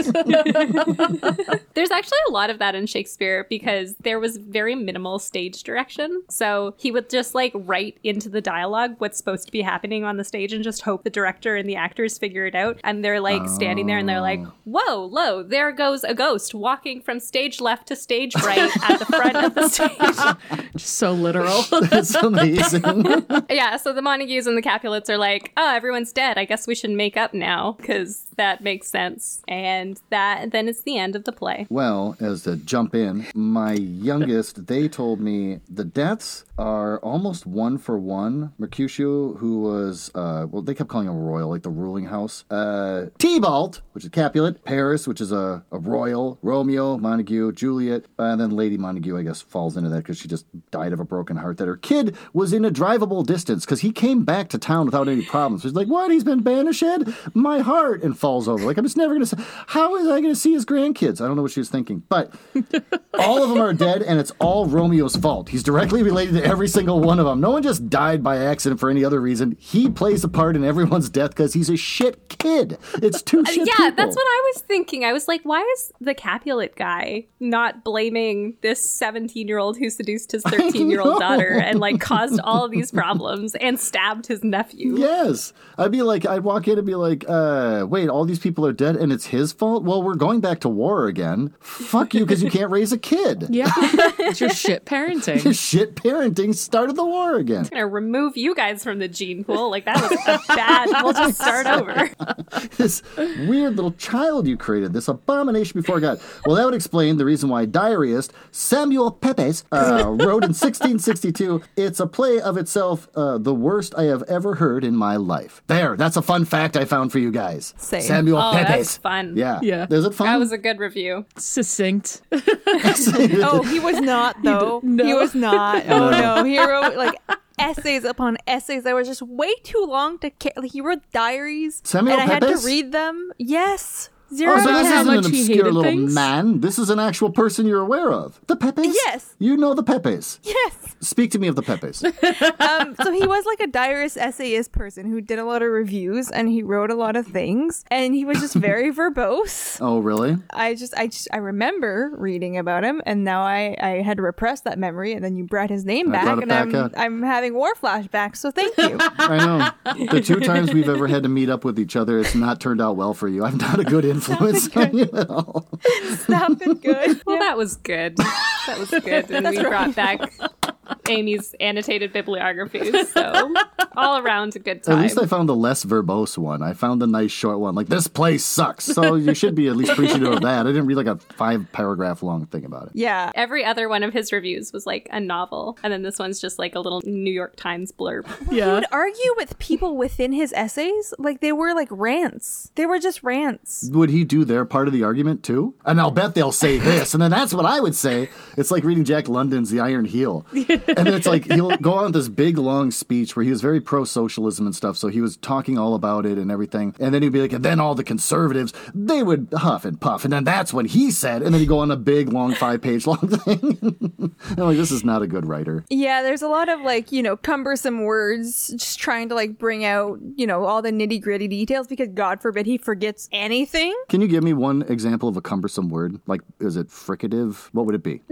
There's actually a lot of that in Shakespeare because there was very minimal stage direction. So he would just like write into the dialogue what's supposed to be happening on the stage and just hope the director and the actors figure it out. And they're like standing there and they're like, oh. whoa, lo, there goes a ghost walking from stage left to stage right at the front of the stage. Just so literal. it's amazing. yeah, so the Montagues and the Capulets are like, oh, everyone's dead. I guess we should make up now because that makes sense. And that then it's the end of the play. Well, as to jump in, my youngest, they told me the deaths are almost one for one. Mercutio, who was, uh, well, they kept calling him royal, like the ruling house. Uh, Tybalt, which is Capulet. Paris, which is a, a royal. Romeo, Montague, Juliet. And then Lady Montague, I guess, falls into that because she just died of a broken heart. That her kid was in a drivable distance because he came back to town without any problems. She's like, what? He's been banished? My heart and falls over. Like I'm just never gonna say. How is I gonna see his grandkids? I don't know what she was thinking, but all of them are dead, and it's all Romeo's fault. He's directly related to every single one of them. No one just died by accident for any other reason. He plays a part in everyone's death because he's a shit kid. It's two shit Uh, yeah, people. that's what I was thinking. I was like, why is the Capulet guy not blaming this 17 year old who seduced his 13 year old daughter and like caused all of these problems and stabbed his nephew? Yes. I'd be like, I'd walk in and be like, uh, wait, all these people are dead and it's his fault? Well, we're going back to war again. Fuck you because you can't raise a kid. Yeah. it's your shit parenting. Your shit parenting started the war again. gonna remove you guys from the gene pool. Like that was a bad. We'll just start over. this weird little child you created, this abomination before God. Well, that would explain the reason why diarist Samuel Pepys uh, wrote in 1662, it's a play of itself, uh, the worst I have ever heard in my life. There, that's a fun fact I found for you guys. Same. Samuel Oh, Pepys. that's fun. Yeah. Yeah. Is it fun? That was a good review. Succinct. Oh, he was not though. no. He was not. Oh no, he wrote like essays upon essays that were just way too long to. Ca- like, he wrote diaries, Samuel and I had to read them. Yes, zero Oh, so this isn't an obscure little things? man. This is an actual person you're aware of. The Pepes? Yes. You know the Pepes. Yes. Speak to me of the Pepes. Um, so he was like a diarist essayist person who did a lot of reviews and he wrote a lot of things and he was just very verbose. oh, really? I just I just I remember reading about him and now I I had to repress that memory and then you brought his name I back and back I'm out. I'm having war flashbacks. So thank you. I know. The two times we've ever had to meet up with each other, it's not turned out well for you. I'm not a good influence on you at all. it's not been good. Well, that was good. That was good. And we brought back Amy's annotated bibliographies. So all around a good time. At least I found the less verbose one. I found the nice short one. Like, this place sucks. So you should be at least appreciative of that. I didn't read like a five paragraph long thing about it. Yeah. Every other one of his reviews was like a novel, and then this one's just like a little New York Times blurb. He Yeah. would argue with people within his essays like they were like rants. They were just rants. Would he do their part of the argument too? And I'll bet they'll say this. And then that's what I would say. It's like reading Jack London's The Iron Heel. And then it's like he'll go on this big long speech where he was very pro socialism and stuff. So he was talking all about it and everything. And then he'd be like, and then all the conservatives, they would huff and puff. And then that's when he said, and then he'd go on a big long five page long thing. I'm like, this is not a good writer. Yeah, there's a lot of like, you know, cumbersome words just trying to like bring out, you know, all the nitty gritty details because God forbid he forgets anything. Can you give me one example of a cumbersome word? Like, is it fricative? What would it be?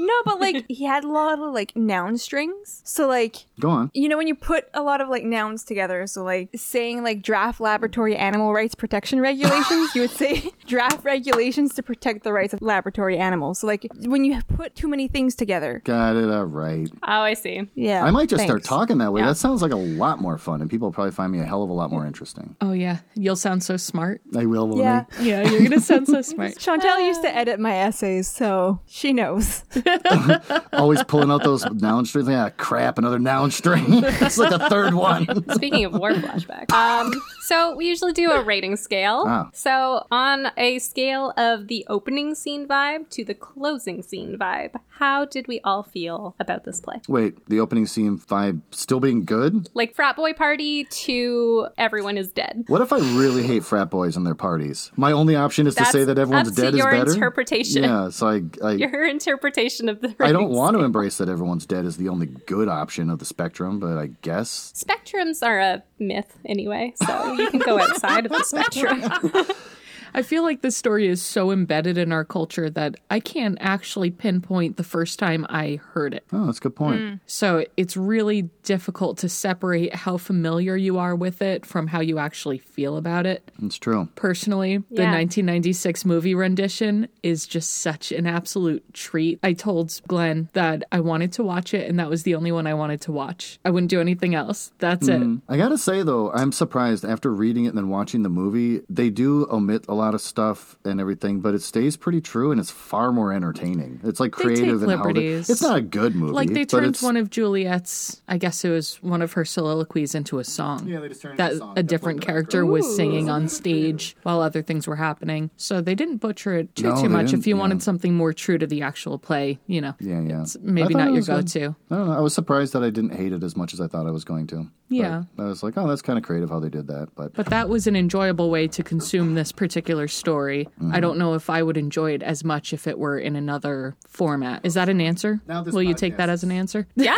No, but like he had a lot of like noun strings. So like Go on. you know when you put a lot of like nouns together, so like saying like draft laboratory animal rights protection regulations, you would say draft regulations to protect the rights of laboratory animals. So like when you put too many things together. Got it. All right. Oh, I see. Yeah. I might just start talking that way. Yeah. That sounds like a lot more fun, and people will probably find me a hell of a lot more interesting. Oh yeah. You'll sound so smart. I will, won't Yeah. I? Yeah, you're gonna sound so smart. Chantel used to edit my essays, so she knows. Always pulling out those noun strings. Yeah, crap, another noun string. it's like a third one. Speaking of war flashback, um, so we usually do a rating scale. Ah. So on a scale of the opening scene vibe to the closing scene vibe, how did we all feel about this play? Wait, the opening scene vibe still being good? Like frat boy party to everyone is dead. What if I really hate frat boys and their parties? My only option is to say that everyone's dead is your better. interpretation. Yeah, so I, I, Your interpretation of the I don't want to embrace that everyone's dead is the only good option of the spectrum, but I guess Spectrums are a myth anyway, so you can go outside of the spectrum. I feel like this story is so embedded in our culture that I can't actually pinpoint the first time I heard it. oh, that's a good point. Hmm. So it's really difficult to separate how familiar you are with it from how you actually feel about it. It's true. Personally, the 1996 movie rendition is just such an absolute treat. I told Glenn that I wanted to watch it, and that was the only one I wanted to watch. I wouldn't do anything else. That's it. I gotta say though, I'm surprised after reading it and then watching the movie, they do omit a lot of stuff and everything, but it stays pretty true and it's far more entertaining. It's like creative take and how they, liberties. it's not a good movie. Like they turned one of Juliet's, I guess it was one of her soliloquies into a song. Yeah, they just turned it that into a song, a different playing in character was singing on stage while other things were happening. So they didn't butcher it too No, too much. If you yeah. wanted something more true to the actual play, you know, Yeah, yeah. it's maybe not it your good. go-to. I don't know. I was surprised that I didn't hate it as much as I thought I was going to. But Yeah. I was like, oh, that's kind of creative how they did that. But, But that was an enjoyable way to consume this particular story. Mm-hmm. I don't know if I would enjoy it as much if it were in another format. Is that an answer? Now this Will you take that as an answer? Yeah,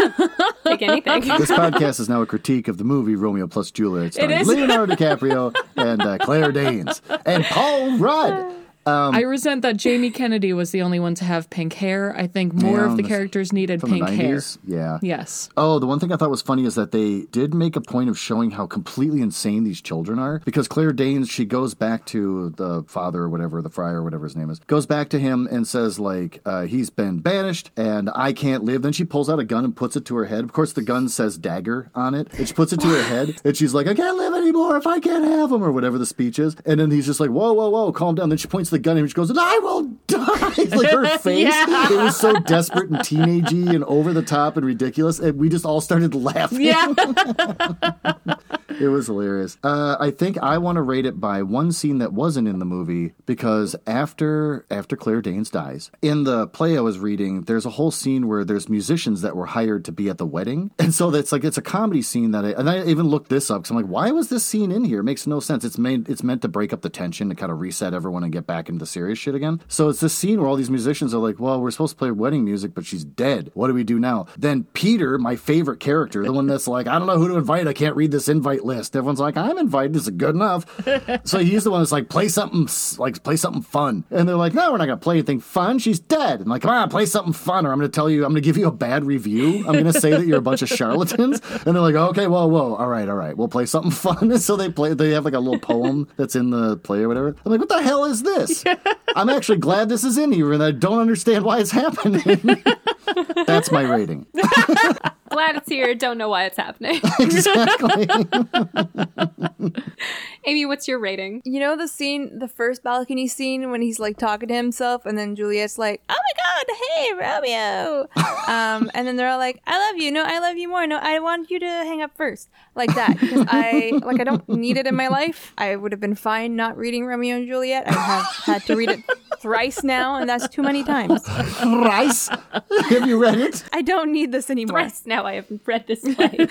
take anything. this podcast is now a critique of the movie Romeo plus Juliet, starring is. Leonardo DiCaprio and uh, Claire Danes and Paul Rudd. I resent that Jamie Kennedy was the only one to have pink hair. I think more Yeah, of the characters needed pink hair. Yeah. Yes. Oh, the one thing I thought was funny is that they did make a point of showing how completely insane these children are. Because Claire Danes, she goes back to the father or whatever, the friar or whatever his name is, goes back to him and says, like, uh, he's been banished and I can't live. Then she pulls out a gun and puts it to her head. Of course, the gun says dagger on it. And she puts it to her head and she's like, I can't live anymore if I can't have him or whatever the speech is. And then he's just like, whoa, whoa, whoa, calm down. Then she points the gun and she goes, and I will die. like her face, Yeah. it was so desperate and teenagey and over the top and ridiculous. And we just all started laughing. Yeah. It was hilarious. Uh, I think I want to rate it by one scene that wasn't in the movie because after after Claire Danes dies, in the play I was reading, there's a whole scene where there's musicians that were hired to be at the wedding, and so that's like it's a comedy scene that I and I even looked this up because I'm like, why was this scene in here? It makes no sense. It's made it's meant to break up the tension to kind of reset everyone and get back into the serious shit again. So it's this scene where all these musicians are like, well, we're supposed to play wedding music, but she's dead. What do we do now? Then Peter, my favorite character, the one that's like, I don't know who to invite. I can't read this invite list. Everyone's like, I'm invited. Is it good enough? so he's the one that's like, play something, like, play something fun. And they're like, no, we're not going to play anything fun. She's dead. I'm like, come on, play something fun, or I'm going to tell you, I'm going to give you a bad review. I'm going to say that you're a bunch of charlatans. And they're like, okay, whoa, whoa, all right, all right, we'll play something fun. And so they play. They have like a little poem that's in the play or whatever. I'm like, what the hell is this? I'm actually glad this is in here, and I don't understand why it's happening. that's my rating. Glad it's here. Don't know why it's happening. exactly. Amy, what's your rating? You know the scene, the first balcony scene when he's like talking to himself, and then Juliet's like, "Oh my God, hey Romeo," um, and then they're all like, "I love you. No, I love you more. No, I want you to hang up first. like that." Because I like I don't need it in my life. I would have been fine not reading Romeo and Juliet. I have had to read it thrice now, and that's too many times. Rice. Have you read it? I don't need this anymore. Thrice now I have read this play.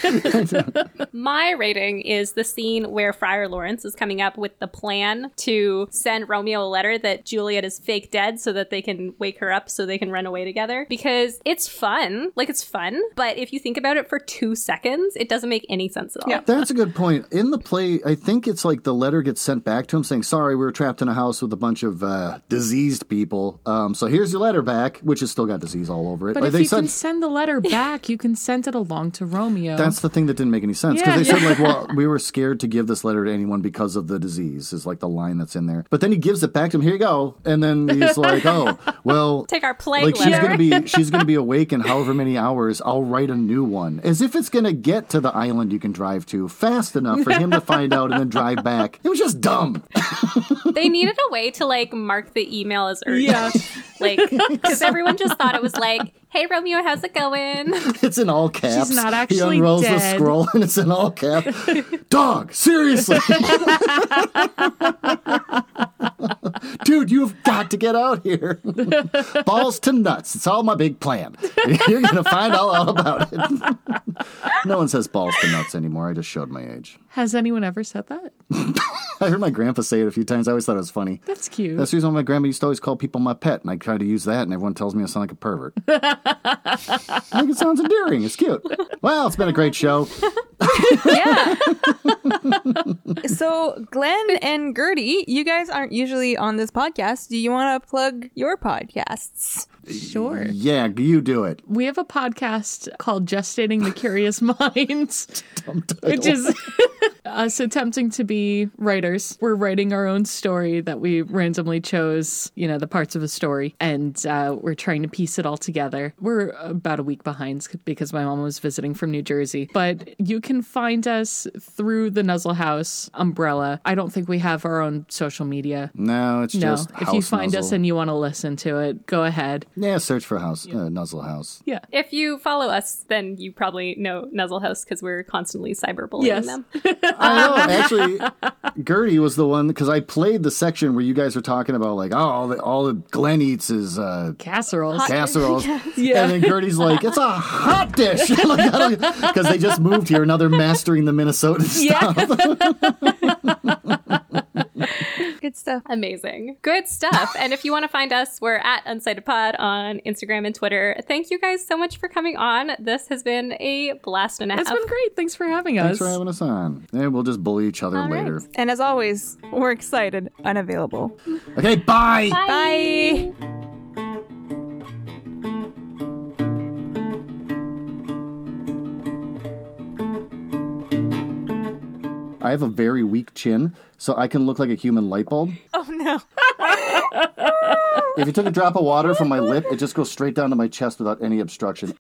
My rating is the scene where Friar Lawrence is coming up with the plan to send Romeo a letter that Juliet is fake dead so that they can wake her up so they can run away together. Because it's fun. Like, it's fun. But if you think about it for two seconds, it doesn't make any sense at all. Yeah. That's a good point. In the play, I think it's like the letter gets sent back to him saying, "Sorry, we were trapped in a house with a bunch of uh, diseased people. Um, so here's your letter back, which has still got disease all over it." But Like, if they you said can send the letter back, you can send it along to Romeo. that's the thing that didn't make any sense because Yeah, they said like, "Well, we were scared to give this letter to anyone because of the disease." Is like the line that's in there. But then he gives it back to him. Here you go, and then he's like, "Oh, well." Take our plague like she's letter. gonna be she's gonna be awake in however many hours i'll write a new one as if it's gonna get to the island you can drive to fast enough for him to find out and then drive back it was just dumb they needed a way to like mark the email as urgent. Yeah. Like, because everyone just thought it was like, hey, Romeo, how's it going? it's in all caps She's not actually he actually unrolls the scroll and it's in all caps dog seriously dude you've got to get out here balls to nuts it's all my big plan you're gonna find all out about it no one says balls to nuts anymore i just showed my age Has anyone ever said that? I heard my grandpa say it a few times. I always thought it was funny. That's cute. That's the reason why my grandma used to always call people my pet, and I try to use that, and everyone tells me I sound like a pervert. I think it sounds endearing. It's cute. Well, it's been a great show. Yeah. so, Glenn and Gertie, you guys aren't usually on this podcast. Do you want to plug your podcasts? sure. Yeah, you do it. We have a podcast called Gestating the Curious Minds, which is us attempting to be writers. We're writing our own story that we randomly chose, you know, the parts of a story, and uh, we're trying to piece it all together. We're about a week behind because my mom was visiting from New Jersey, but you can find us through the Nuzzle House umbrella. I don't think we have our own social media. No, it's No, just if House you find us and you want to listen to it, go ahead. yeah, search for House uh, Nuzzle House. Yeah. If you follow us, then you probably know Nuzzle House because we're constantly cyberbullying Yes. them. I know. Actually, Gertie was the one because I played the section where you guys were talking about like, oh, all, the, all that Glenn eats is uh, Casseroles. casseroles, Yeah. and then Gertie's like, it's a hot dish because they just moved here. Now they're mastering the Minnesota stuff. Good stuff. Amazing. Good stuff. and if you want to find us, we're at UncitedPod on Instagram and Twitter. Thank you guys so much for coming on. This has been a blast and a half. It's been great. Thanks for having us. Thanks for having us on. And we'll just bully each other All right. later. And as always, we're excited, unavailable. Okay, bye. Bye. I have a very weak chin, so I can look like a human light bulb. Oh no. If you took a drop of water from my lip, it just goes straight down to my chest without any obstruction.